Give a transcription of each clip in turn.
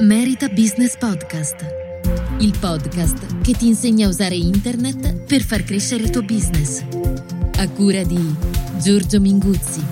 Merita Business Podcast, il podcast che ti insegna a usare internet per far crescere il tuo business. A cura di Giorgio Minguzzi.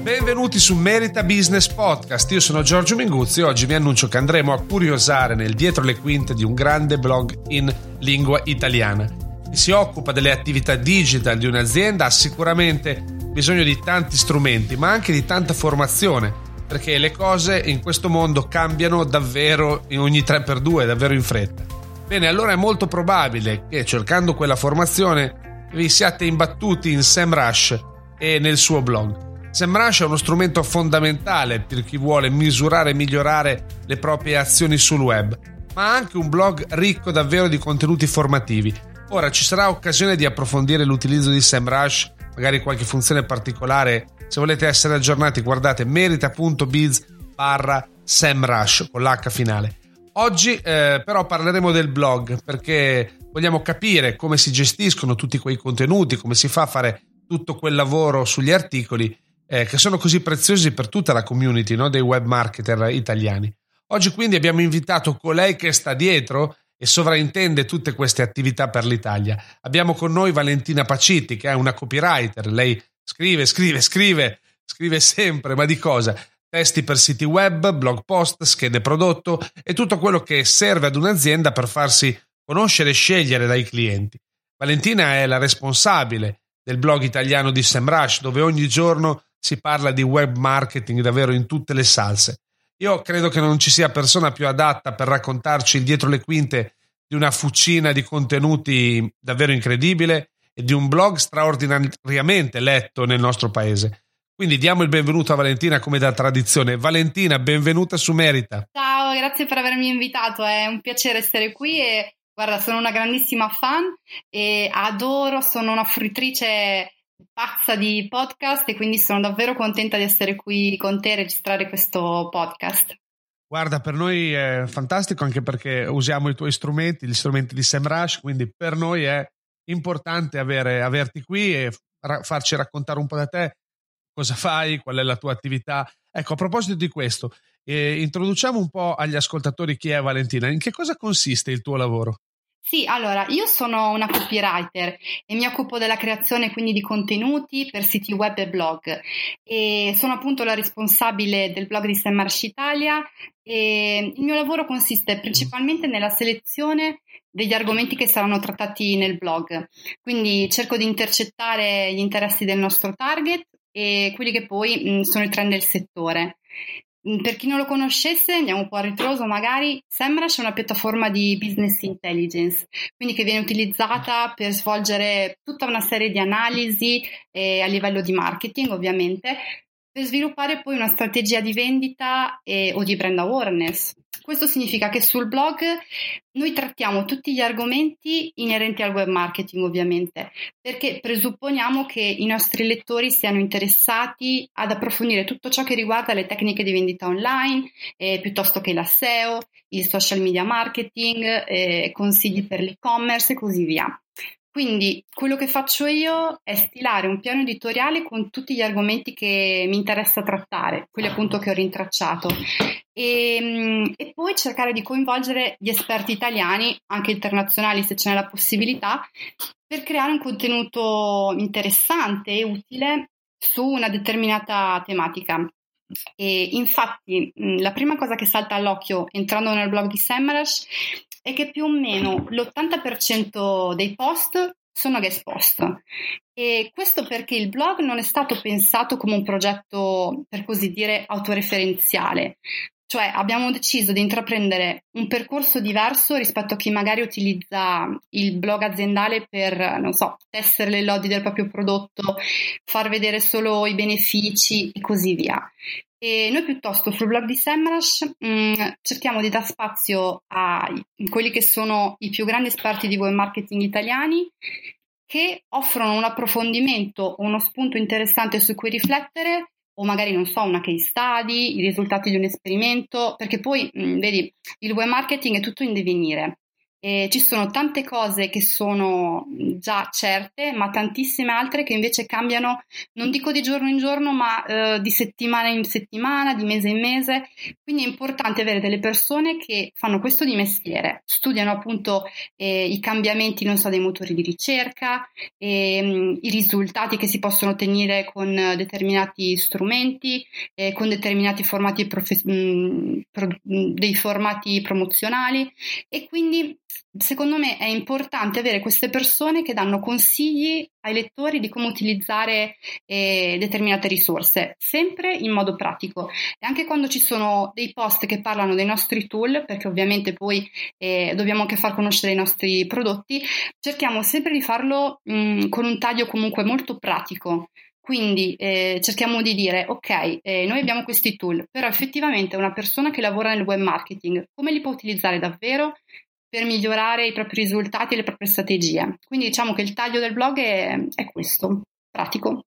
Benvenuti su Merita Business Podcast, io sono Giorgio Minguzzi e oggi vi annuncio che andremo a curiosare nel dietro le quinte di un grande blog in lingua italiana. Chi si occupa delle attività digital di un'azienda ha sicuramente bisogno di tanti strumenti, ma anche di tanta formazione perché le cose in questo mondo cambiano davvero in ogni 3x2, davvero in fretta. Bene, allora è molto probabile che cercando quella formazione vi siate imbattuti in SEMrush e nel suo blog. SEMrush è uno strumento fondamentale per chi vuole misurare e migliorare le proprie azioni sul web, ma ha anche un blog ricco davvero di contenuti formativi. Ora ci sarà occasione di approfondire l'utilizzo di SEMrush, magari qualche funzione particolare se volete essere aggiornati, guardate merita.biz barra semrush con l'H finale. Oggi eh, però parleremo del blog perché vogliamo capire come si gestiscono tutti quei contenuti, come si fa a fare tutto quel lavoro sugli articoli eh, che sono così preziosi per tutta la community no, dei web marketer italiani. Oggi quindi abbiamo invitato colei che sta dietro e sovraintende tutte queste attività per l'Italia. Abbiamo con noi Valentina Paciti che è una copywriter, lei Scrive, scrive, scrive, scrive sempre, ma di cosa? Testi per siti web, blog post, schede prodotto e tutto quello che serve ad un'azienda per farsi conoscere e scegliere dai clienti. Valentina è la responsabile del blog italiano di SEMrush, dove ogni giorno si parla di web marketing davvero in tutte le salse. Io credo che non ci sia persona più adatta per raccontarci il dietro le quinte di una fucina di contenuti davvero incredibile e di un blog straordinariamente letto nel nostro paese. Quindi diamo il benvenuto a Valentina come da tradizione. Valentina, benvenuta su Merita. Ciao, grazie per avermi invitato, è un piacere essere qui e guarda, sono una grandissima fan e adoro, sono una fruttrice pazza di podcast e quindi sono davvero contenta di essere qui con te e registrare questo podcast. Guarda, per noi è fantastico anche perché usiamo i tuoi strumenti, gli strumenti di SEMrush, quindi per noi è importante avere, averti qui e ra- farci raccontare un po' da te cosa fai, qual è la tua attività. Ecco, a proposito di questo, eh, introduciamo un po' agli ascoltatori chi è Valentina. In che cosa consiste il tuo lavoro? Sì, allora io sono una copywriter e mi occupo della creazione quindi di contenuti per siti web e blog e sono appunto la responsabile del blog di Semmarsh Italia e il mio lavoro consiste principalmente nella selezione degli argomenti che saranno trattati nel blog. Quindi cerco di intercettare gli interessi del nostro target e quelli che poi mh, sono i trend del settore. Mm, per chi non lo conoscesse, andiamo un po' a ritroso magari, SEMrush è una piattaforma di business intelligence, quindi che viene utilizzata per svolgere tutta una serie di analisi eh, a livello di marketing ovviamente, per sviluppare poi una strategia di vendita e, o di brand awareness. Questo significa che sul blog noi trattiamo tutti gli argomenti inerenti al web marketing, ovviamente, perché presupponiamo che i nostri lettori siano interessati ad approfondire tutto ciò che riguarda le tecniche di vendita online, eh, piuttosto che la SEO, il social media marketing, eh, consigli per l'e-commerce e così via. Quindi quello che faccio io è stilare un piano editoriale con tutti gli argomenti che mi interessa trattare, quelli appunto che ho rintracciato, e, ehm, e poi cercare di coinvolgere gli esperti italiani, anche internazionali se ce n'è la possibilità, per creare un contenuto interessante e utile su una determinata tematica. E infatti la prima cosa che salta all'occhio entrando nel blog di Semrush è che più o meno l'80% dei post sono guest post. E questo perché il blog non è stato pensato come un progetto, per così dire, autoreferenziale. Cioè abbiamo deciso di intraprendere un percorso diverso rispetto a chi magari utilizza il blog aziendale per, non so, tessere le lodi del proprio prodotto, far vedere solo i benefici e così via. E noi piuttosto sul blog di Semrush mm, cerchiamo di dar spazio a quelli che sono i più grandi esperti di web marketing italiani che offrono un approfondimento o uno spunto interessante su cui riflettere o magari non so, una case study, i risultati di un esperimento, perché poi, mh, vedi, il web marketing è tutto in divenire. E ci sono tante cose che sono già certe, ma tantissime altre che invece cambiano, non dico di giorno in giorno, ma eh, di settimana in settimana, di mese in mese. Quindi è importante avere delle persone che fanno questo di mestiere, studiano appunto eh, i cambiamenti, non so, dei motori di ricerca, eh, i risultati che si possono ottenere con determinati strumenti, eh, con determinati formati, profe- mh, pro- mm, dei formati promozionali e quindi secondo me è importante avere queste persone che danno consigli ai lettori di come utilizzare eh, determinate risorse, sempre in modo pratico. E anche quando ci sono dei post che parlano dei nostri tool, perché ovviamente poi eh, dobbiamo anche far conoscere i nostri prodotti, cerchiamo sempre di farlo mh, con un taglio comunque molto pratico. Quindi eh, cerchiamo di dire, ok, eh, noi abbiamo questi tool, però effettivamente una persona che lavora nel web marketing, come li può utilizzare davvero? Per migliorare i propri risultati e le proprie strategie. Quindi diciamo che il taglio del blog è, è questo, pratico.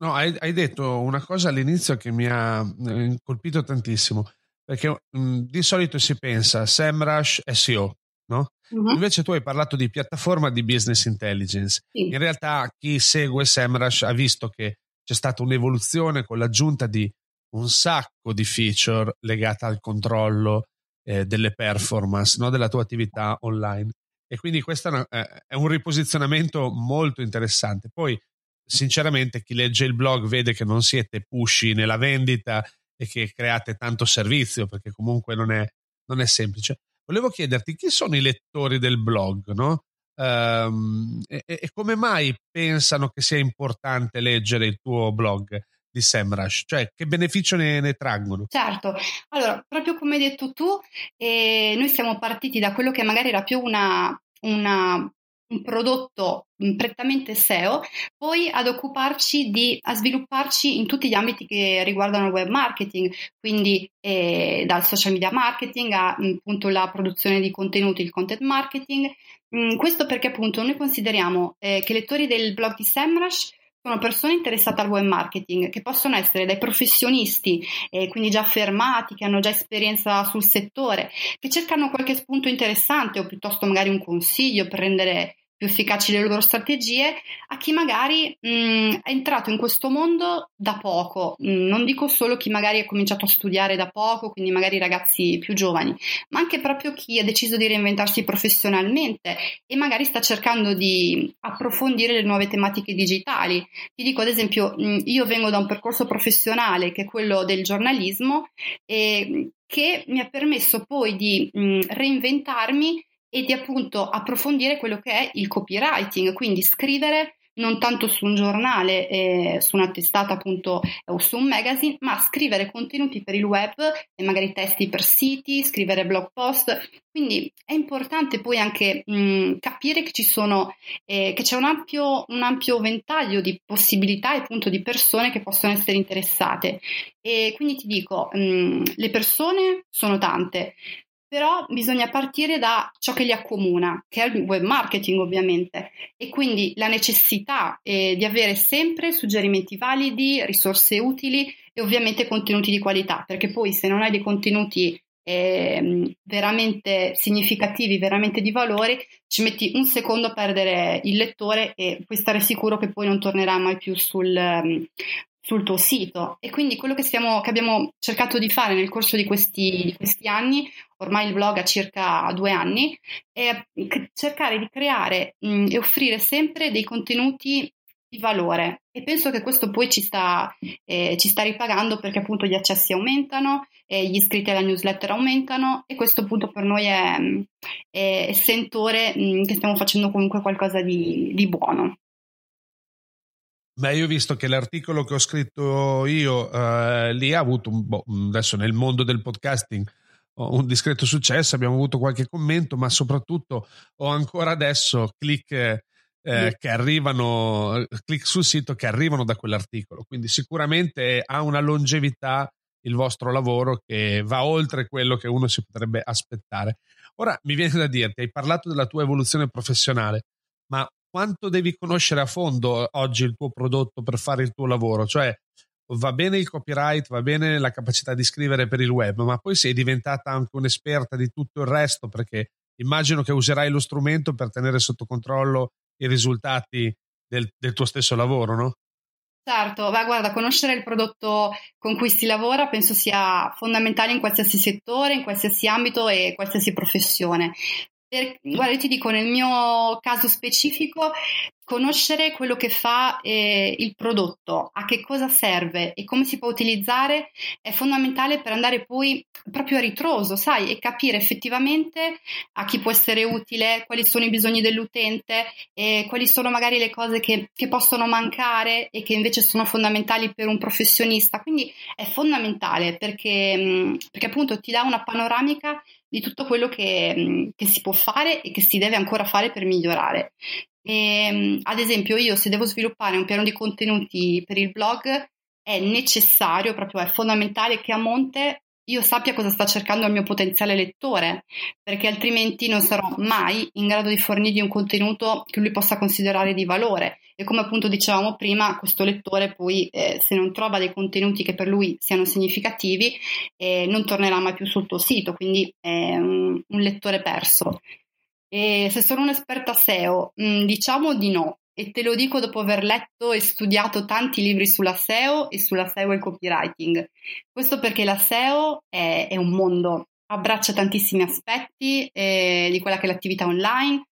No, hai, hai, detto una cosa all'inizio che mi ha eh, colpito tantissimo, perché mh, mm, di solito si pensa SEMrush SEO, no? Uh-huh. Invece tu hai parlato di piattaforma di business intelligence. Sì. In realtà chi segue SEMrush ha visto che c'è stata un'evoluzione con l'aggiunta di un sacco di feature legate al controllo eh, delle performance no? della tua attività online. E quindi questo è un riposizionamento molto interessante. Poi, sinceramente, chi legge il blog vede che non siete pushy nella vendita e che create tanto servizio, perché comunque non è, non è semplice. Volevo chiederti chi sono i lettori del blog, no? Um, e, e, come mai pensano che sia importante leggere il tuo blog? Di SEMrush? Cioè, che beneficio ne, ne traggono? Certo, allora, proprio come hai detto tu, eh, noi siamo partiti da quello che magari era più una, una un prodotto prettamente SEO, poi ad occuparci di a svilupparci in tutti gli ambiti che riguardano il web marketing, quindi eh, dal social media marketing a appunto la produzione di contenuti, il content marketing. Mm, questo perché appunto noi consideriamo eh, che i lettori del blog di SEMrush sono persone interessate al web marketing che possono essere dai professionisti, eh, quindi già fermati, che hanno già esperienza sul settore, che cercano qualche spunto interessante o piuttosto magari un consiglio per rendere più efficaci le loro strategie a chi magari mh, è entrato in questo mondo da poco. Mh, non dico solo chi magari ha cominciato a studiare da poco, quindi magari ragazzi più giovani, ma anche proprio chi ha deciso di reinventarsi professionalmente e magari sta cercando di approfondire le nuove tematiche digitali. Ti dico ad esempio, mh, io vengo da un percorso professionale che è quello del giornalismo e che mi ha permesso poi di reinventarmi e di appunto approfondire quello che è il copywriting, quindi scrivere non tanto su un giornale, eh, su una testata appunto o su un magazine, ma scrivere contenuti per il web e magari testi per siti, scrivere blog post. Quindi è importante poi anche mh, capire che ci sono, eh, che c'è un ampio, un ampio ventaglio di possibilità e appunto di persone che possono essere interessate. E quindi ti dico, mh, le persone sono tante, però bisogna partire da ciò che li accomuna, che è il web marketing ovviamente, e quindi la necessità eh, di avere sempre suggerimenti validi, risorse utili e ovviamente contenuti di qualità, perché poi se non hai dei contenuti eh, veramente significativi, veramente di valore, ci metti un secondo a perdere il lettore e puoi stare sicuro che poi non tornerà mai più sul, sul tuo sito. E quindi quello che, stiamo, che abbiamo cercato di fare nel corso di questi, di questi, anni, ormai il blog ha circa due anni, è cercare di creare mh, e offrire sempre dei contenuti di valore e penso che questo poi ci sta, eh, ci sta ripagando perché appunto gli accessi aumentano, eh, gli iscritti alla newsletter aumentano e questo appunto per noi è, è sentore mh, che stiamo facendo comunque qualcosa di, di buono. Beh, io ho visto che l'articolo che ho scritto io eh, lì ha avuto un boh, adesso nel mondo del podcasting un discreto successo, abbiamo avuto qualche commento, ma soprattutto ho ancora adesso click eh, che arrivano, click sul sito che arrivano da quell'articolo. Quindi sicuramente ha una longevità il vostro lavoro che va oltre quello che uno si potrebbe aspettare. Ora mi viene da dirti, hai parlato della tua evoluzione professionale, ma quanto devi conoscere a fondo oggi il tuo prodotto per fare il tuo lavoro? Cioè, va bene il copyright, va bene la capacità di scrivere per il web, ma poi sei diventata anche un'esperta di tutto il resto perché immagino che userai lo strumento per tenere sotto controllo i risultati del, del tuo stesso lavoro, no? Certo, ma guarda, conoscere il prodotto con cui si lavora penso sia fondamentale in qualsiasi settore, in qualsiasi ambito e qualsiasi professione. Per, guarda, io ti dico, nel mio caso specifico, conoscere quello che fa eh, il prodotto, a che cosa serve e come si può utilizzare è fondamentale per andare poi proprio a ritroso, sai, e capire effettivamente a chi può essere utile, quali sono i bisogni dell'utente, quali sono magari le cose che, che possono mancare e che invece sono fondamentali per un professionista. Quindi è fondamentale perché, perché appunto ti dà una panoramica di tutto quello che, che, si può fare e che si deve ancora fare per migliorare. E, ehm, ad esempio, io se devo sviluppare un piano di contenuti per il blog, è necessario, proprio è fondamentale che a monte io sappia cosa sta cercando il mio potenziale lettore, perché altrimenti non sarò mai in grado di fornirgli un contenuto che lui possa considerare di valore. E come appunto dicevamo prima, questo lettore poi, eh, se non trova dei contenuti che per lui siano significativi, eh, non tornerà mai più sul tuo sito, quindi è un, un lettore perso. E se sono un'esperta SEO, mh, mm, diciamo di no, e te lo dico dopo aver letto e studiato tanti libri sulla SEO e sulla SEO e il copywriting. Questo perché la SEO è, è un mondo, abbraccia tantissimi aspetti eh, di quella che è l'attività online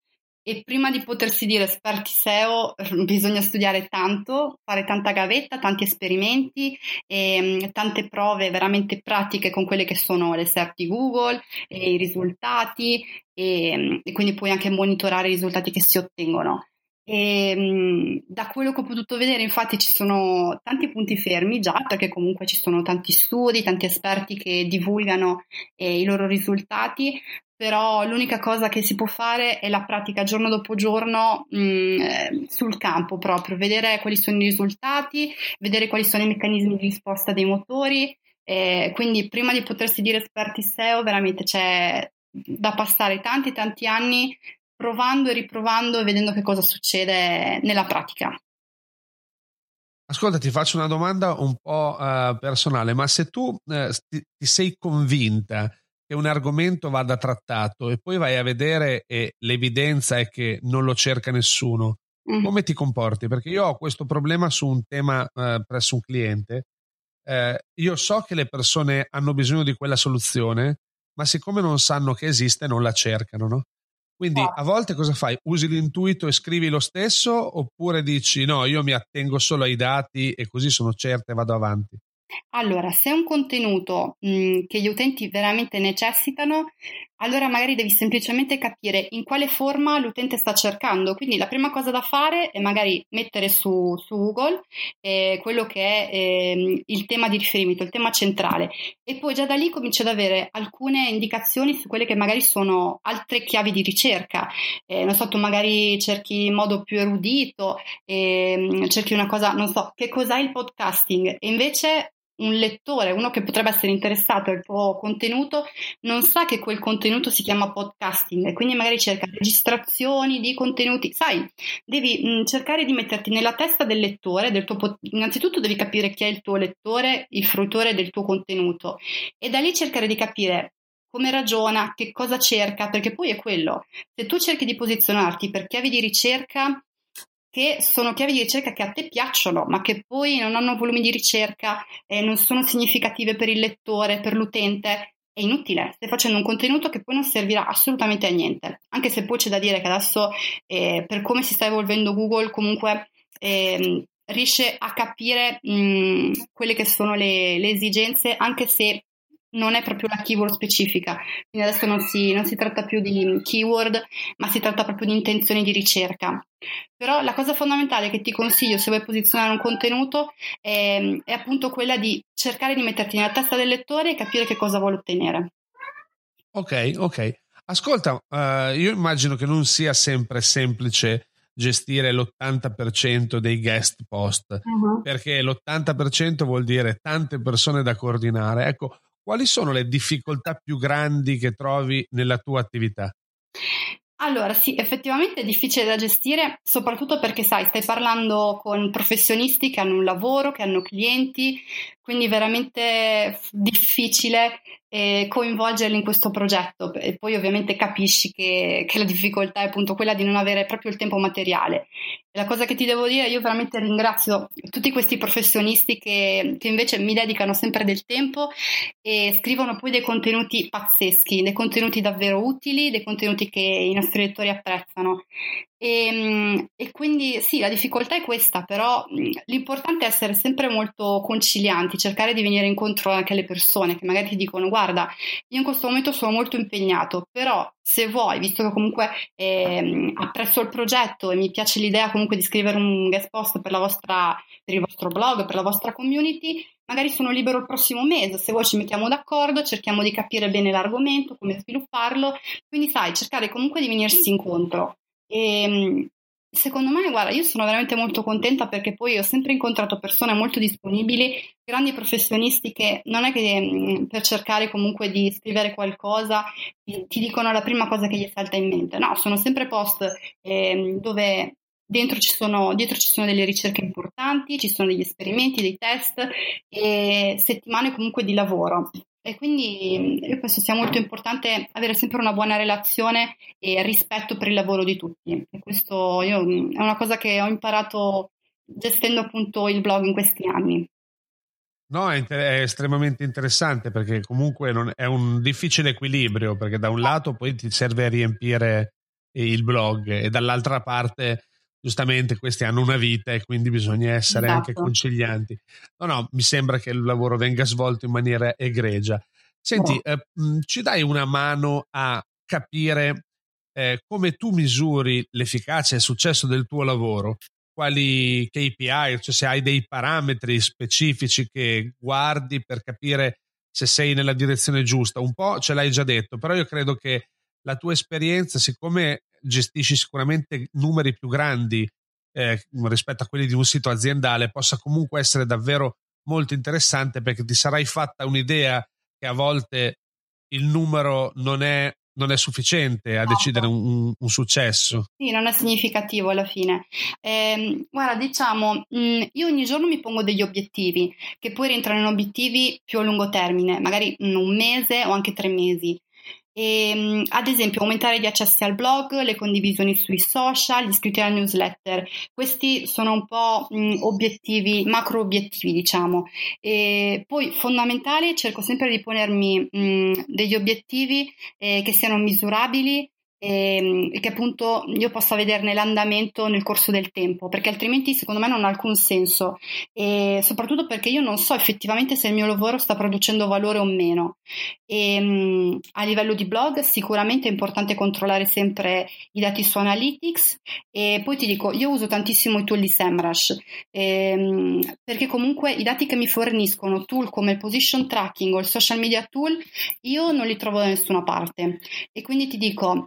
e prima di potersi dire esperti SEO bisogna studiare tanto, fare tanta gavetta, tanti esperimenti, e, mm, tante prove veramente pratiche con quelle che sono le SERP di Google, e i risultati e, mm, e quindi poi anche monitorare i risultati che si ottengono. E, mm, da quello che ho potuto vedere, infatti, ci sono tanti punti fermi già, perché comunque ci sono tanti studi, tanti esperti che divulgano eh, i loro risultati, però l'unica cosa che si può fare è la pratica giorno dopo giorno mh, mm, eh, sul campo proprio, vedere quali sono i risultati, vedere quali sono i meccanismi di risposta dei motori. Eh, quindi prima di potersi dire esperti SEO veramente c'è da passare tanti tanti anni provando e riprovando e vedendo che cosa succede nella pratica. Ascolta, ti faccio una domanda un po' uh, personale, ma se tu uh, ti, ti, sei convinta che un argomento vada trattato e poi vai a vedere e l'evidenza è che non lo cerca nessuno, mm. come ti comporti? Perché io ho questo problema su un tema uh, presso un cliente. io so che le persone hanno bisogno di quella soluzione, ma siccome non sanno che esiste, non la cercano, no? Quindi a volte cosa fai? Usi l'intuito e scrivi lo stesso oppure dici no, io mi attengo solo ai dati e così sono certa e vado avanti? Allora, se è un contenuto mh, che gli utenti veramente necessitano, allora magari devi semplicemente capire in quale forma l'utente sta cercando. Quindi la prima cosa da fare è magari mettere su, su Google eh, quello che è eh, il tema di riferimento, il tema centrale e poi già da lì cominci ad avere alcune indicazioni su quelle che magari sono altre chiavi di ricerca. Eh, non so, tu magari cerchi in modo più erudito, ehm, cerchi una cosa, non so, che cos'è il podcasting e invece un lettore, uno che potrebbe essere interessato al tuo contenuto, non sa che quel contenuto si chiama podcasting e quindi magari cerca registrazioni di contenuti. Sai, devi mh, mm, cercare di metterti nella testa del lettore, del tuo, innanzitutto devi capire chi è il tuo lettore, il fruitore del tuo contenuto e da lì cercare di capire come ragiona, che cosa cerca, perché poi è quello. Se tu cerchi di posizionarti per chiavi di ricerca che sono chiavi di ricerca che a te piacciono, ma che poi non hanno volumi di ricerca, e non sono significative per il lettore, per l'utente, è inutile. Stai facendo un contenuto che poi non servirà assolutamente a niente. Anche se poi c'è da dire che adesso, eh, per come si sta evolvendo Google, comunque eh, riesce a capire mh, quelle che sono le, le esigenze anche se non è proprio la keyword specifica, quindi adesso non si, non si, tratta più di keyword, ma si tratta proprio di intenzioni di ricerca. Però la cosa fondamentale che ti consiglio se vuoi posizionare un contenuto è, è appunto quella di cercare di metterti nella testa del lettore e capire che cosa vuole ottenere. Ok, ok. Ascolta, uh, io immagino che non sia sempre semplice gestire l'80% dei guest post, uh-huh. perché l'80% vuol dire tante persone da coordinare. Ecco, quali sono le difficoltà più grandi che trovi nella tua attività? Allora, sì, effettivamente è difficile da gestire, soprattutto perché, sai, stai parlando con professionisti che hanno un lavoro, che hanno clienti, quindi veramente difficile eh, coinvolgerli in questo progetto e poi ovviamente capisci che, che, la difficoltà è appunto quella di non avere proprio il tempo materiale. E la cosa che ti devo dire, io veramente ringrazio tutti questi professionisti che, che invece mi dedicano sempre del tempo e scrivono poi dei contenuti pazzeschi, dei contenuti davvero utili, dei contenuti che i nostri lettori apprezzano. E, ehm, e, quindi sì, la difficoltà è questa, però l'importante è essere sempre molto concilianti, cercare di venire incontro anche alle persone che magari ti dicono guarda, io in questo momento sono molto impegnato, però se vuoi, visto che comunque eh, apprezzo il progetto e mi piace l'idea comunque di scrivere un guest post per, vostra, per il vostro blog, per la vostra community, magari sono libero il prossimo mese, se vuoi ci mettiamo d'accordo, cerchiamo di capire bene l'argomento, come svilupparlo, quindi sai, cercare comunque di venirsi incontro. E, ehm, secondo me, guarda, io sono veramente molto contenta perché poi ho sempre incontrato persone molto disponibili, grandi professionisti che non è che mm, per cercare comunque di scrivere qualcosa ti, ti dicono la prima cosa che gli salta in mente, no, sono sempre post eh, dove Dentro ci sono, dietro ci sono delle ricerche importanti, ci sono degli esperimenti, dei test e settimane comunque di lavoro. E quindi io penso sia molto importante avere sempre una buona relazione e rispetto per il lavoro di tutti. E questo io, è una cosa che ho imparato gestendo appunto il blog in questi anni. No, è, inter- è estremamente interessante perché comunque non, è un difficile equilibrio perché da un lato poi ti serve a riempire il blog e dall'altra parte giustamente questi hanno una vita e quindi bisogna essere esatto. anche concilianti. No, no, mi sembra che il lavoro venga svolto in maniera egregia. Senti, no. eh, ci dai una mano a capire eh, come tu misuri l'efficacia e il successo del tuo lavoro? Quali KPI, cioè se hai dei parametri specifici che guardi per capire se sei nella direzione giusta. Un po' ce l'hai già detto, però io credo che la tua esperienza, siccome gestisci sicuramente numeri più grandi eh, rispetto a quelli di un sito aziendale, possa comunque essere davvero molto interessante perché ti sarai fatta un'idea che a volte il numero non è, non è sufficiente a decidere un, un, successo. Sì, non è significativo alla fine. Eh, guarda, diciamo, mh, mm, io ogni giorno mi pongo degli obiettivi che poi rientrano in obiettivi più a lungo termine, magari un mese o anche tre mesi. E, ehm, ad esempio aumentare gli accessi al blog, le condivisioni sui social, gli iscritti alla newsletter. Questi sono un po' obiettivi, macro obiettivi diciamo. E poi fondamentale cerco sempre di ponermi mh, degli obiettivi eh, che siano misurabili Ehm, e, che appunto io possa vederne l'andamento nel corso del tempo, perché altrimenti secondo me non ha alcun senso e soprattutto perché io non so effettivamente se il mio lavoro sta producendo valore o meno. E, ehm, a livello di blog sicuramente è importante controllare sempre i dati su Analytics e poi ti dico, io uso tantissimo i tool di SEMrush ehm, perché comunque i dati che mi forniscono tool come il position tracking o il social media tool io non li trovo da nessuna parte e quindi ti dico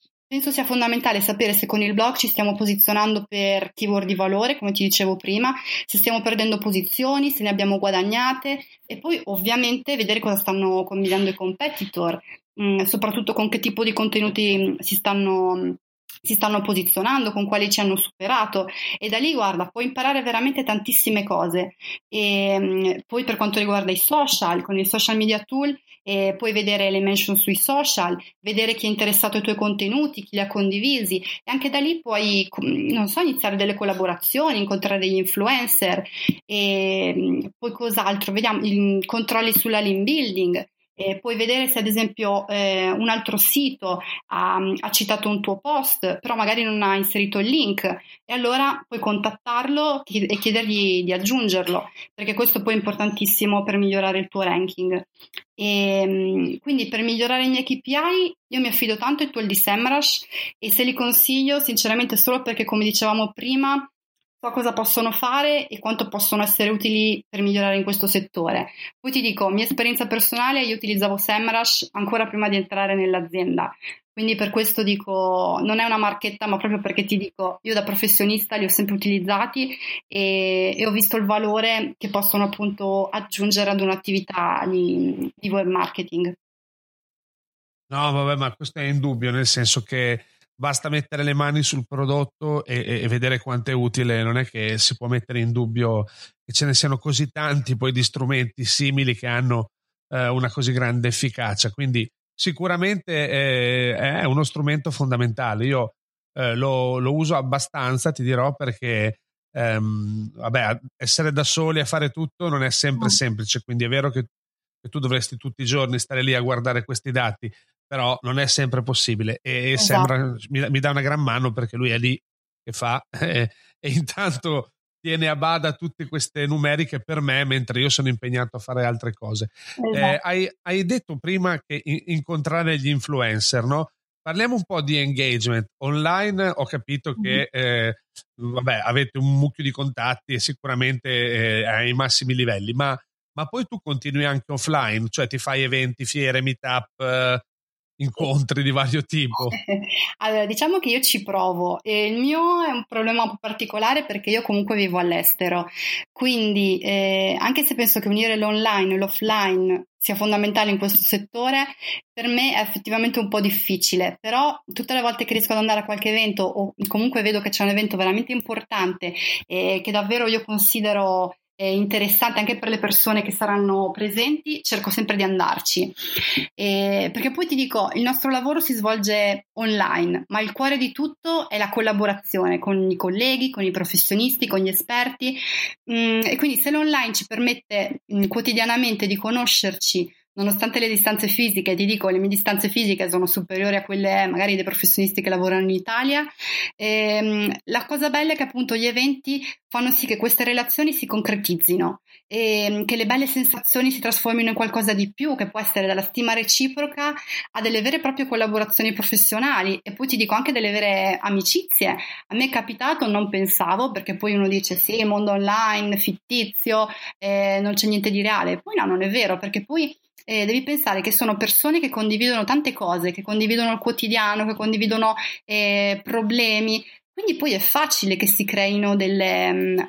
penso sia fondamentale sapere se con il blog ci stiamo posizionando per keyword di valore, come ti dicevo prima, se stiamo perdendo posizioni, se ne abbiamo guadagnate e poi ovviamente vedere cosa stanno combinando i competitor, mm, soprattutto con che tipo di contenuti mm, si stanno si stanno posizionando, con quali ci hanno superato e da lì guarda, puoi imparare veramente tantissime cose. E, mm, poi per quanto riguarda i social, con il social media tool eh, puoi vedere le mention sui social, vedere chi è interessato ai tuoi contenuti, chi li ha condivisi. E anche da lì puoi, non so, iniziare delle collaborazioni, incontrare degli influencer. E mm, poi cos'altro, vediamo, i controlli sulla link building. Eh, puoi vedere se ad esempio eh, un altro sito ha, ha, citato un tuo post, però magari non ha inserito il link e allora puoi contattarlo e chiedergli di aggiungerlo, perché questo poi è importantissimo per migliorare il tuo ranking. E, ehm, quindi per migliorare i miei KPI io mi affido tanto ai tool di SEMrush e se li consiglio sinceramente solo perché come dicevamo prima so cosa possono fare e quanto possono essere utili per migliorare in questo settore. Poi ti dico, mia esperienza personale, io utilizzavo SEMrush ancora prima di entrare nell'azienda, quindi per questo dico, non è una marchetta, ma proprio perché ti dico, io da professionista li ho sempre utilizzati e, e ho visto il valore che possono appunto aggiungere ad un'attività di, di web marketing. No, vabbè, ma questo è indubbio, nel senso che basta mettere le mani sul prodotto e, e, vedere quanto è utile, non è che si può mettere in dubbio che ce ne siano così tanti poi di strumenti simili che hanno eh, una così grande efficacia, quindi sicuramente eh, è uno strumento fondamentale. Io eh, lo, lo, uso abbastanza, ti dirò, perché ehm, vabbè, essere da soli a fare tutto non è sempre mm. semplice, quindi è vero che, che tu dovresti tutti i giorni stare lì a guardare questi dati, però non è sempre possibile e esatto. sembra, mi, mi, dà una gran mano perché lui è lì che fa eh, e intanto tiene a bada tutte queste numeriche per me mentre io sono impegnato a fare altre cose. Eh, esatto. Eh, hai, hai, detto prima che in, incontrare gli influencer, no? Parliamo un po' di engagement online. Ho capito che eh, vabbè, avete un mucchio di contatti e sicuramente eh, ai massimi livelli, ma, ma, poi tu continui anche offline, cioè ti fai eventi, fiere, meetup, eh, incontri di vario tipo? Allora, diciamo che io ci provo e il mio è un problema un po' particolare perché io comunque vivo all'estero, quindi eh, anche se penso che unire l'online e l'offline sia fondamentale in questo settore, per me è effettivamente un po' difficile, però tutte le volte che riesco ad andare a qualche evento o comunque vedo che c'è un evento veramente importante e che davvero io considero interessante anche per le persone che saranno presenti, cerco sempre di andarci. E, perché poi ti dico, il nostro lavoro si svolge online, ma il cuore di tutto è la collaborazione con i colleghi, con i professionisti, con gli esperti. Mm, e quindi se l'online ci permette mm, quotidianamente di conoscerci Nonostante le distanze fisiche, ti dico, le mie distanze fisiche sono superiori a quelle magari dei professionisti che lavorano in Italia, ehm, la cosa bella è che appunto gli eventi fanno sì che queste relazioni si concretizzino e ehm, che le belle sensazioni si trasformino in qualcosa di più, che può essere dalla stima reciproca a delle vere e proprie collaborazioni professionali e poi ti dico anche delle vere amicizie. A me è capitato, non pensavo, perché poi uno dice sì, mondo online, fittizio, eh, non c'è niente di reale. Poi no, non è vero, perché poi eh, devi pensare che sono persone che condividono tante cose, che condividono il quotidiano, che condividono eh, problemi. Quindi poi è facile che si creino delle, mm,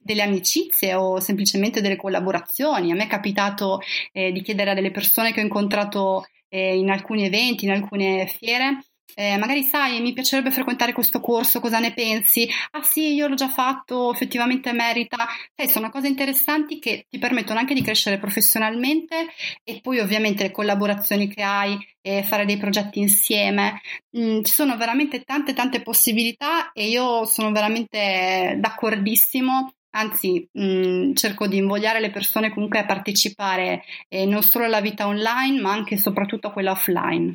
delle, amicizie o semplicemente delle collaborazioni. A me è capitato eh, di chiedere a delle persone che ho incontrato eh, in alcuni eventi, in alcune fiere, eh, magari sai, mi piacerebbe frequentare questo corso, cosa ne pensi? Ah sì, io l'ho già fatto, effettivamente merita. Sai, sono cose interessanti che ti permettono anche di crescere professionalmente e poi ovviamente le collaborazioni che hai e fare dei progetti insieme. Mm, ci sono veramente tante tante possibilità e io sono veramente d'accordissimo Anzi, mh, mm, cerco di invogliare le persone comunque a partecipare eh, non solo alla vita online, ma anche e soprattutto a quella offline.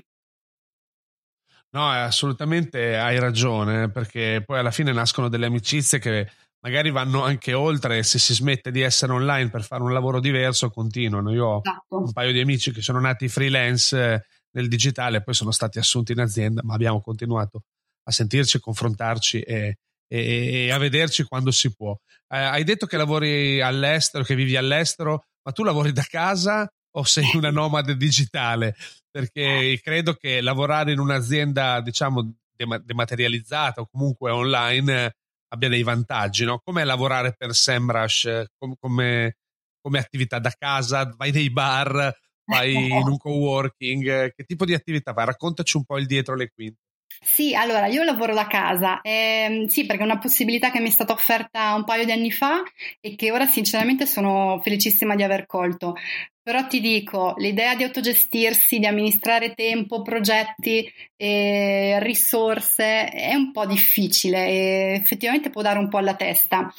No, assolutamente hai ragione, perché poi alla fine nascono delle amicizie che magari vanno anche oltre se si smette di essere online per fare un lavoro diverso continuano. Io ho esatto. un paio di amici che sono nati freelance nel digitale, poi sono stati assunti in azienda, ma abbiamo continuato a sentirci, confrontarci e, e, e a vederci quando si può. Eh, hai detto che lavori all'estero, che vivi all'estero, ma tu lavori da casa o sei una nomade digitale? Perché credo che lavorare in un'azienda, diciamo, dematerializzata o comunque online abbia dei vantaggi, no? Com'è lavorare per SEMrush come, come, come attività da casa? Vai nei bar, vai in un coworking? Che tipo di attività fai? Raccontaci un po' il dietro le quinte. Sì, allora io lavoro da casa, eh, sì perché è una possibilità che mi è stata offerta un paio di anni fa e che ora sinceramente sono felicissima di aver colto. Però ti dico, l'idea di autogestirsi, di amministrare tempo, progetti e risorse è un po' difficile e effettivamente può dare un po' alla testa.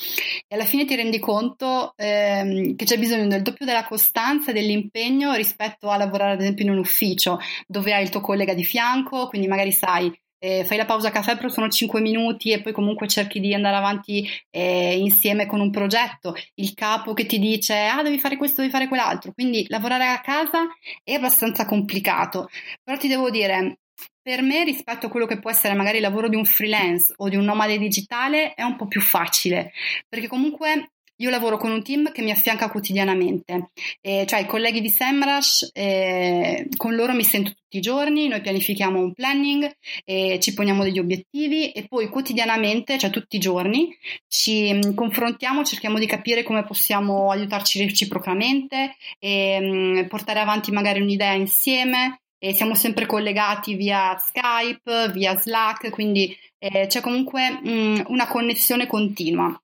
E alla fine ti rendi conto ehm, che c'è bisogno del doppio della costanza e dell'impegno rispetto a lavorare ad esempio in un ufficio dove hai il tuo collega di fianco, quindi magari sai eh, fai la pausa caffè però sono 5 minuti e poi comunque cerchi di andare avanti eh, insieme con un progetto, il capo che ti dice ah devi fare questo, devi fare quell'altro, quindi lavorare a casa è abbastanza complicato, però ti devo dire per me rispetto a quello che può essere magari il lavoro di un freelance o di un nomade digitale è un po' più facile, perché comunque io lavoro con un team che mi affianca quotidianamente, eh, cioè i colleghi di Semrush, eh, con loro mi sento tutti i giorni, noi pianifichiamo un planning, eh, ci poniamo degli obiettivi e poi quotidianamente, cioè tutti i giorni, ci mm, confrontiamo, cerchiamo di capire come possiamo aiutarci reciprocamente e mm, portare avanti magari un'idea insieme. E siamo sempre collegati via Skype, via Slack, quindi eh, c'è comunque mh, mm, una connessione continua.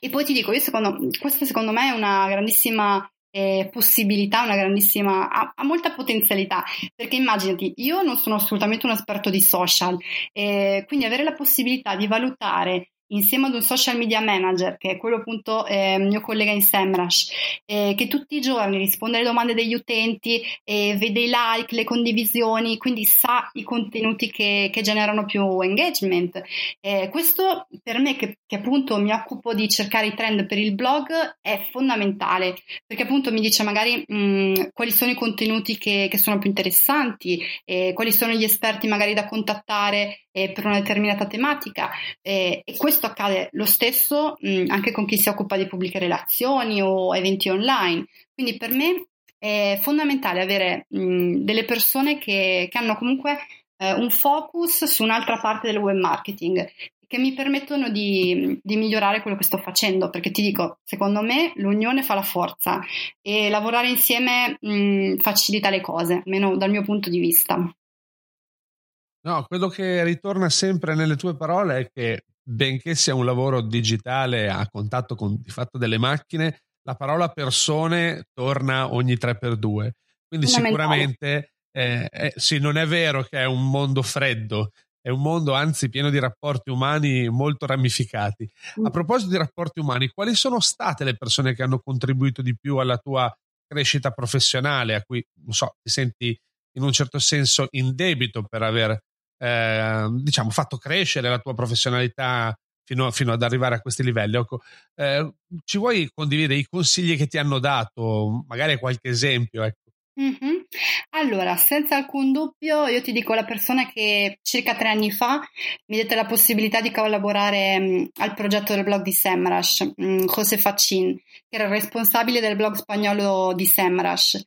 E poi ti dico, io secondo, questa secondo me è una grandissima eh, possibilità, una grandissima, ha, ha, molta potenzialità, perché immaginati, io non sono assolutamente un esperto di social, eh, quindi avere la possibilità di valutare insieme ad un social media manager, che è quello appunto eh, mio collega in Semrush, eh, che tutti i giorni risponde alle domande degli utenti, eh, vede i like, le condivisioni, quindi sa i contenuti che, che generano più engagement. Eh, questo per me, che, che, appunto mi occupo di cercare i trend per il blog, è fondamentale, perché appunto mi dice magari mh, mm, quali sono i contenuti che, che sono più interessanti, eh, quali sono gli esperti magari da contattare eh, per una determinata tematica. e questo questo accade lo stesso mh, anche con chi si occupa di pubbliche relazioni o eventi online. Quindi per me è fondamentale avere mh, delle persone che, che hanno comunque eh, un focus su un'altra parte del web marketing che mi permettono di, di, migliorare quello che sto facendo, perché ti dico, secondo me l'unione fa la forza e lavorare insieme mh, facilita le cose, almeno dal mio punto di vista. No, quello che ritorna sempre nelle tue parole è che benché sia un lavoro digitale a contatto con di fatto delle macchine, la parola persone torna ogni 3x2. Quindi sicuramente eh, eh, sì, non è vero che è un mondo freddo, è un mondo anzi pieno di rapporti umani molto ramificati. A mm. proposito di rapporti umani, quali sono state le persone che hanno contribuito di più alla tua crescita professionale, a cui, non so, ti senti in un certo senso in debito per aver eh, diciamo, fatto crescere la tua professionalità fino, fino ad arrivare a questi livelli. Ecco, eh, ci vuoi condividere i consigli che ti hanno dato, magari qualche esempio? Ecco. Mm-hmm. Allora, senza alcun dubbio, io ti dico la persona che circa tre anni fa mi dette la possibilità di collaborare mh, al progetto del blog di Semrush, mh, José Facin, che era il responsabile del blog spagnolo di Semrush.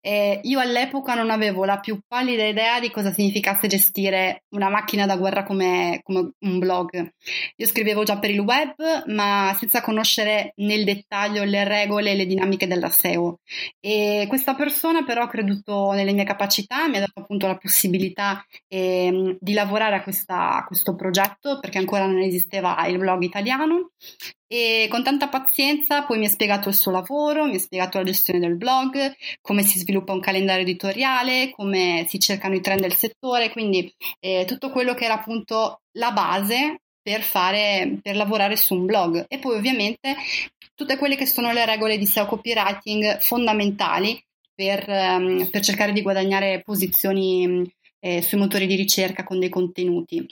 E io all'epoca non avevo la più pallida idea di cosa significasse gestire una macchina da guerra come, come un blog. Io scrivevo già per il web, ma senza conoscere nel dettaglio le regole e le dinamiche della SEO. E questa persona però ha creduto nelle mie capacità, mi ha dato appunto la possibilità eh, di lavorare a, questa, a questo progetto perché ancora non esisteva il blog italiano. E con tanta pazienza poi mi ha spiegato il suo lavoro, mi ha spiegato la gestione del blog, come si sviluppa un calendario editoriale, come si cercano i trend del settore, quindi eh, tutto quello che era appunto la base per, fare, per lavorare su un blog. E poi ovviamente tutte quelle che sono le regole di SEO copywriting fondamentali per, um, per cercare di guadagnare posizioni eh, sui motori di ricerca con dei contenuti.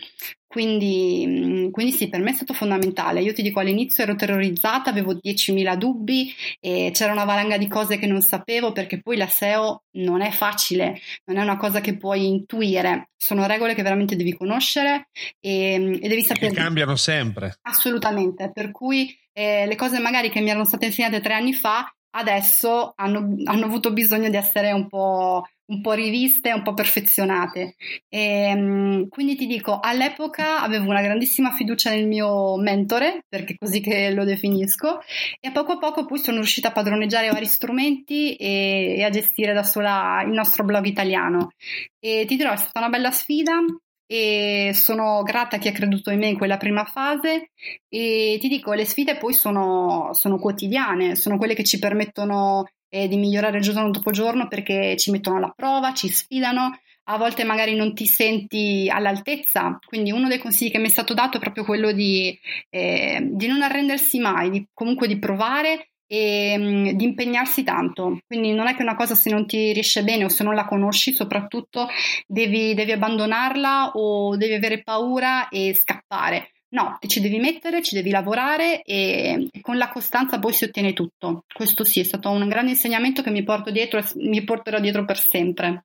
Quindi, mm, quindi, sì, per me è stato fondamentale. Io ti dico, all'inizio ero terrorizzata, avevo 10.000 dubbi e c'era una valanga di cose che non sapevo perché poi la SEO non è facile, non è una cosa che puoi intuire, sono regole che veramente devi conoscere e, mm, e devi sapere. Che cambiano sempre. Assolutamente, per cui eh, le cose magari che mi erano state insegnate tre anni fa adesso hanno, hanno avuto bisogno di essere un po' un po' riviste, un po' perfezionate. E, ehm, quindi ti dico, all'epoca avevo una grandissima fiducia nel mio mentore, perché così che lo definisco, e a poco a poco poi sono riuscita a padroneggiare vari strumenti e, e a gestire da sola il nostro blog italiano. E ti dirò, è stata una bella sfida, e sono grata a chi ha creduto in me in quella prima fase. E ti dico le sfide poi sono, sono quotidiane, sono quelle che ci permettono e di migliorare giorno dopo giorno perché ci mettono alla prova, ci sfidano, a volte magari non ti senti all'altezza, quindi uno dei consigli che mi è stato dato è proprio quello di, eh, di non arrendersi mai, di, comunque di provare e di impegnarsi tanto. Quindi non è che una cosa se non ti riesce bene o se non la conosci, soprattutto devi, devi abbandonarla o devi avere paura e scappare. No, ti ci devi mettere, ci devi lavorare e con la costanza poi si ottiene tutto. Questo sì, è stato un grande insegnamento che mi porto dietro e mi porterò dietro per sempre.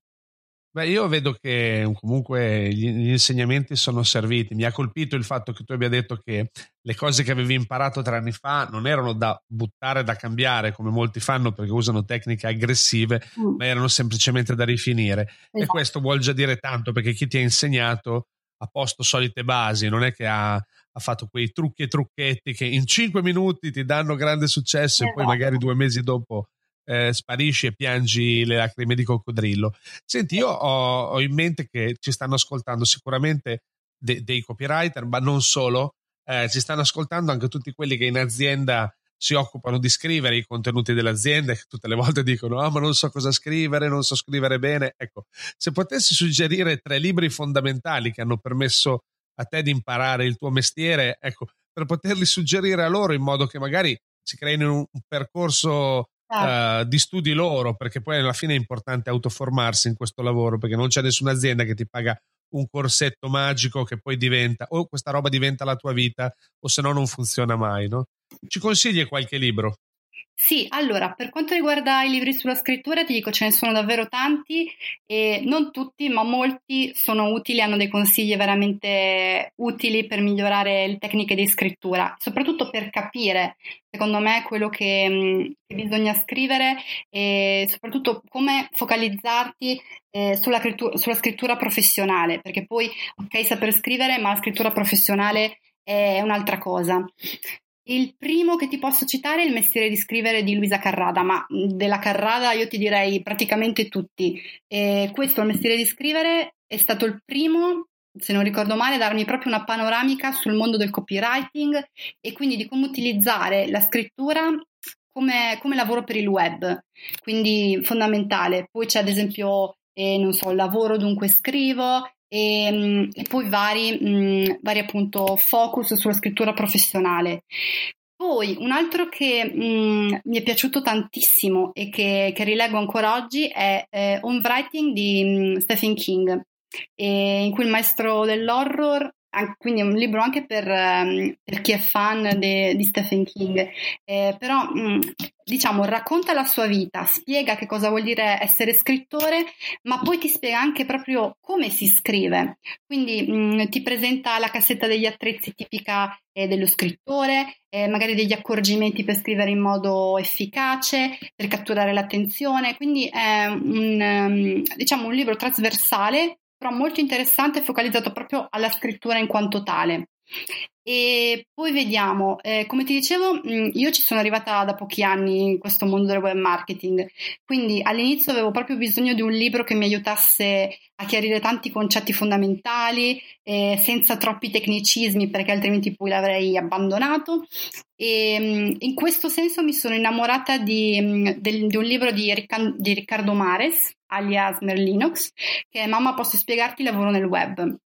Beh, io vedo che comunque gli, insegnamenti sono serviti. Mi ha colpito il fatto che tu abbia detto che le cose che avevi imparato tre anni fa non erano da buttare, da cambiare, come molti fanno perché usano tecniche aggressive, mm. ma erano semplicemente da rifinire. Esatto. E questo vuol già dire tanto perché chi ti ha insegnato ha posto solite basi, non è che ha, ha, fatto quei trucchi e trucchetti che in cinque minuti ti danno grande successo esatto. e poi esatto. magari due mesi dopo eh, sparisci e piangi le lacrime di coccodrillo. Senti, io ho, ho in mente che ci stanno ascoltando sicuramente de- dei copywriter, ma non solo, eh, ci stanno ascoltando anche tutti quelli che in azienda si occupano di scrivere i contenuti dell'azienda che tutte le volte dicono ah ma non so cosa scrivere, non so scrivere bene. Ecco, se potessi suggerire tre libri fondamentali che hanno permesso a te di imparare il tuo mestiere, ecco, per poterli suggerire a loro in modo che magari si creino un, percorso uh, di studi loro, perché poi alla fine è importante autoformarsi in questo lavoro, perché non c'è nessuna azienda che ti paga un corsetto magico che poi diventa o questa roba diventa la tua vita o se no non funziona mai, no? Ci consigli qualche libro? Sì, allora, per quanto riguarda i libri sulla scrittura, ti dico ce ne sono davvero tanti e non tutti, ma molti sono utili, hanno dei consigli veramente utili per migliorare le tecniche di scrittura, soprattutto per capire, secondo me, quello che, mm, che bisogna scrivere e soprattutto come focalizzarti eh, sulla, sulla scrittura professionale, perché poi, ok, saper scrivere, ma la scrittura professionale è un'altra cosa. Il primo che ti posso citare è il mestiere di scrivere di Luisa Carrada, ma della Carrada io ti direi praticamente tutti. E questo, il mestiere di scrivere, è stato il primo, se non ricordo male, a darmi proprio una panoramica sul mondo del copywriting e quindi di come utilizzare la scrittura come, come lavoro per il web, quindi fondamentale. Poi c'è ad esempio, eh, non so, lavoro dunque scrivo, e, ehm, e poi vari, mh, vari appunto focus sulla scrittura professionale. Poi un altro che mh, mi è piaciuto tantissimo e che, che rileggo ancora oggi è eh, Home Writing di mh, Stephen King, in cui il maestro dell'horror quindi è un libro anche per, um, per chi è fan de, di Stephen King, eh, però mm, diciamo racconta la sua vita, spiega che cosa vuol dire essere scrittore, ma poi ti spiega anche proprio come si scrive, quindi mh, mm, ti presenta la cassetta degli attrezzi tipica eh, dello scrittore, eh, magari degli accorgimenti per scrivere in modo efficace, per catturare l'attenzione, quindi è un, um, diciamo, un libro trasversale però molto interessante e focalizzato proprio alla scrittura in quanto tale. E poi vediamo, eh, come ti dicevo, mm, io ci sono arrivata da pochi anni in questo mondo del web marketing, quindi all'inizio avevo proprio bisogno di un libro che mi aiutasse a chiarire tanti concetti fondamentali, eh, senza troppi tecnicismi, perché altrimenti poi l'avrei abbandonato. E mm, in questo senso mi sono innamorata di, mm, del, di un libro di, Ricca, di Riccardo Mares, alias Merlinox, che è Mamma posso spiegarti lavoro nel web.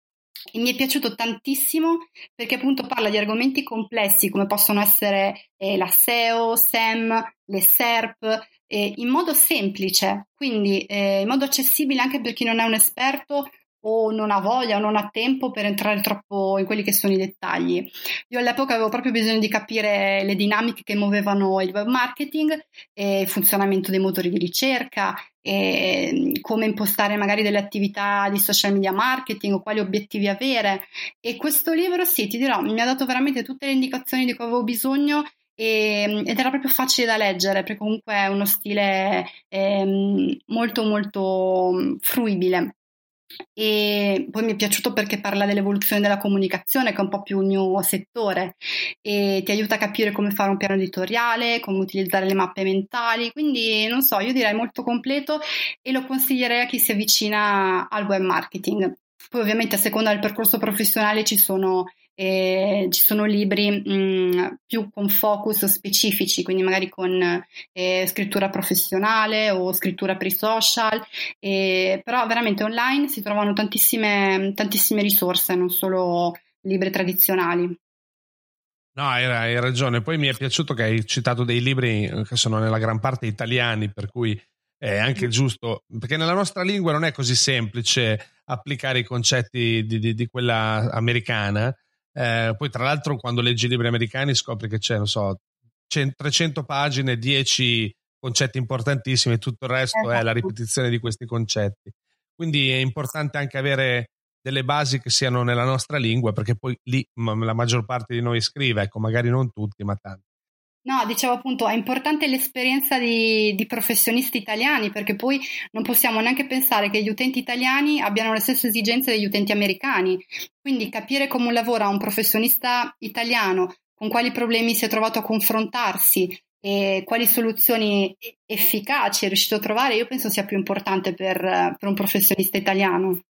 E mi è piaciuto tantissimo perché appunto parla di argomenti complessi come possono essere eh, la SEO, SEM, le SERP, eh, in modo semplice, quindi eh, in modo accessibile anche per chi non è un esperto o non ha voglia o non ha tempo per entrare troppo in quelli che sono i dettagli. Io all'epoca avevo proprio bisogno di capire le dinamiche che muovevano il web marketing e il funzionamento dei motori di ricerca e come impostare magari delle attività di social media marketing o quali obiettivi avere. E questo libro, sì, ti dirò, mi ha dato veramente tutte le indicazioni di cui avevo bisogno e, ed era proprio facile da leggere perché comunque è uno stile eh, molto molto fruibile. E poi mi è piaciuto perché parla dell'evoluzione della comunicazione, che è un po' più il mio settore, e ti aiuta a capire come fare un piano editoriale, come utilizzare le mappe mentali. Quindi, non so, io direi molto completo e lo consiglierei a chi si avvicina al web marketing. Poi, ovviamente, a seconda del percorso professionale ci sono eh, ci sono libri mh, mm, più con focus specifici, quindi magari con eh, scrittura professionale o scrittura per i social, eh, però veramente online si trovano tantissime, tantissime risorse, non solo libri tradizionali. No, hai, hai, ragione. Poi mi è piaciuto che hai citato dei libri eh, che sono nella gran parte italiani, per cui è anche mm. giusto, perché nella nostra lingua non è così semplice applicare i concetti di, di, di quella americana eh, poi, tra l'altro, quando leggi i libri americani scopri che c'è, non so, 300 pagine, 10 concetti importantissimi e tutto il resto esatto. è la esatto. ripetizione di questi concetti. Quindi è importante anche avere delle basi che siano nella nostra lingua, perché poi lì la maggior parte di noi scrive, ecco, magari non tutti, ma tanti. No, dicevo appunto, è importante l'esperienza di, di, professionisti italiani perché poi non possiamo neanche pensare che gli utenti italiani abbiano le stesse esigenze degli utenti americani. Quindi capire come lavora un professionista italiano, con quali problemi si è trovato a confrontarsi e quali soluzioni efficaci è riuscito a trovare, io penso sia più importante per, per un professionista italiano.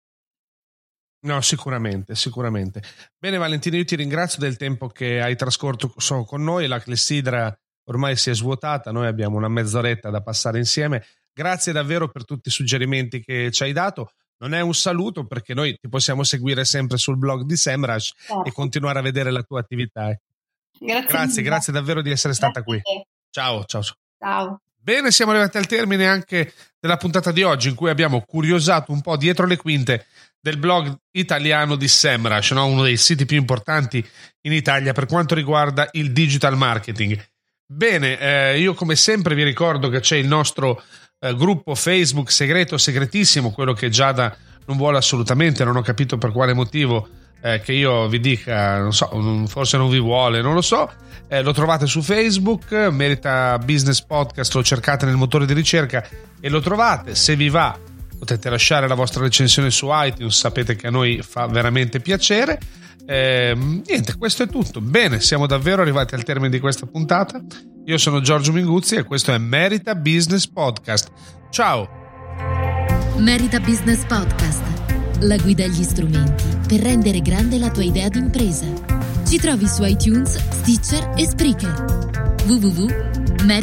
No, sicuramente, sicuramente. Bene Valentino, io ti ringrazio del tempo che hai trascorso con noi, la clessidra ormai si è svuotata, noi abbiamo una mezz'oretta da passare insieme. Grazie davvero per tutti i suggerimenti che ci hai dato. Non è un saluto perché noi ti possiamo seguire sempre sul blog di Semrush certo. e continuare a vedere la tua attività. Grazie, grazie, grazie davvero di essere grazie stata qui. Ciao, ciao. Ciao. Bene, siamo arrivati al termine anche della puntata di oggi in cui abbiamo curiosato un po' dietro le quinte del blog italiano di Semrush, no? uno dei siti più importanti in Italia per quanto riguarda il digital marketing. Bene, eh, io come sempre vi ricordo che c'è il nostro eh, gruppo Facebook segreto, segretissimo, quello che Giada non vuole assolutamente, non ho capito per quale motivo eh, che io vi dica, non so, forse non vi vuole, non lo so. Eh, lo trovate su Facebook, Merita Business Podcast, lo cercate nel motore di ricerca e lo trovate. Se vi va potete lasciare la vostra recensione su iTunes, sapete che a noi fa veramente piacere. Eh, niente, questo è tutto. Bene, siamo davvero arrivati al termine di questa puntata. Io sono Giorgio Minguzzi e questo è Merita Business Podcast. Ciao! Merita Business Podcast, la guida agli strumenti per rendere grande la tua idea d'impresa. Ci trovi su iTunes, Stitcher e Spreaker. www.merita.biz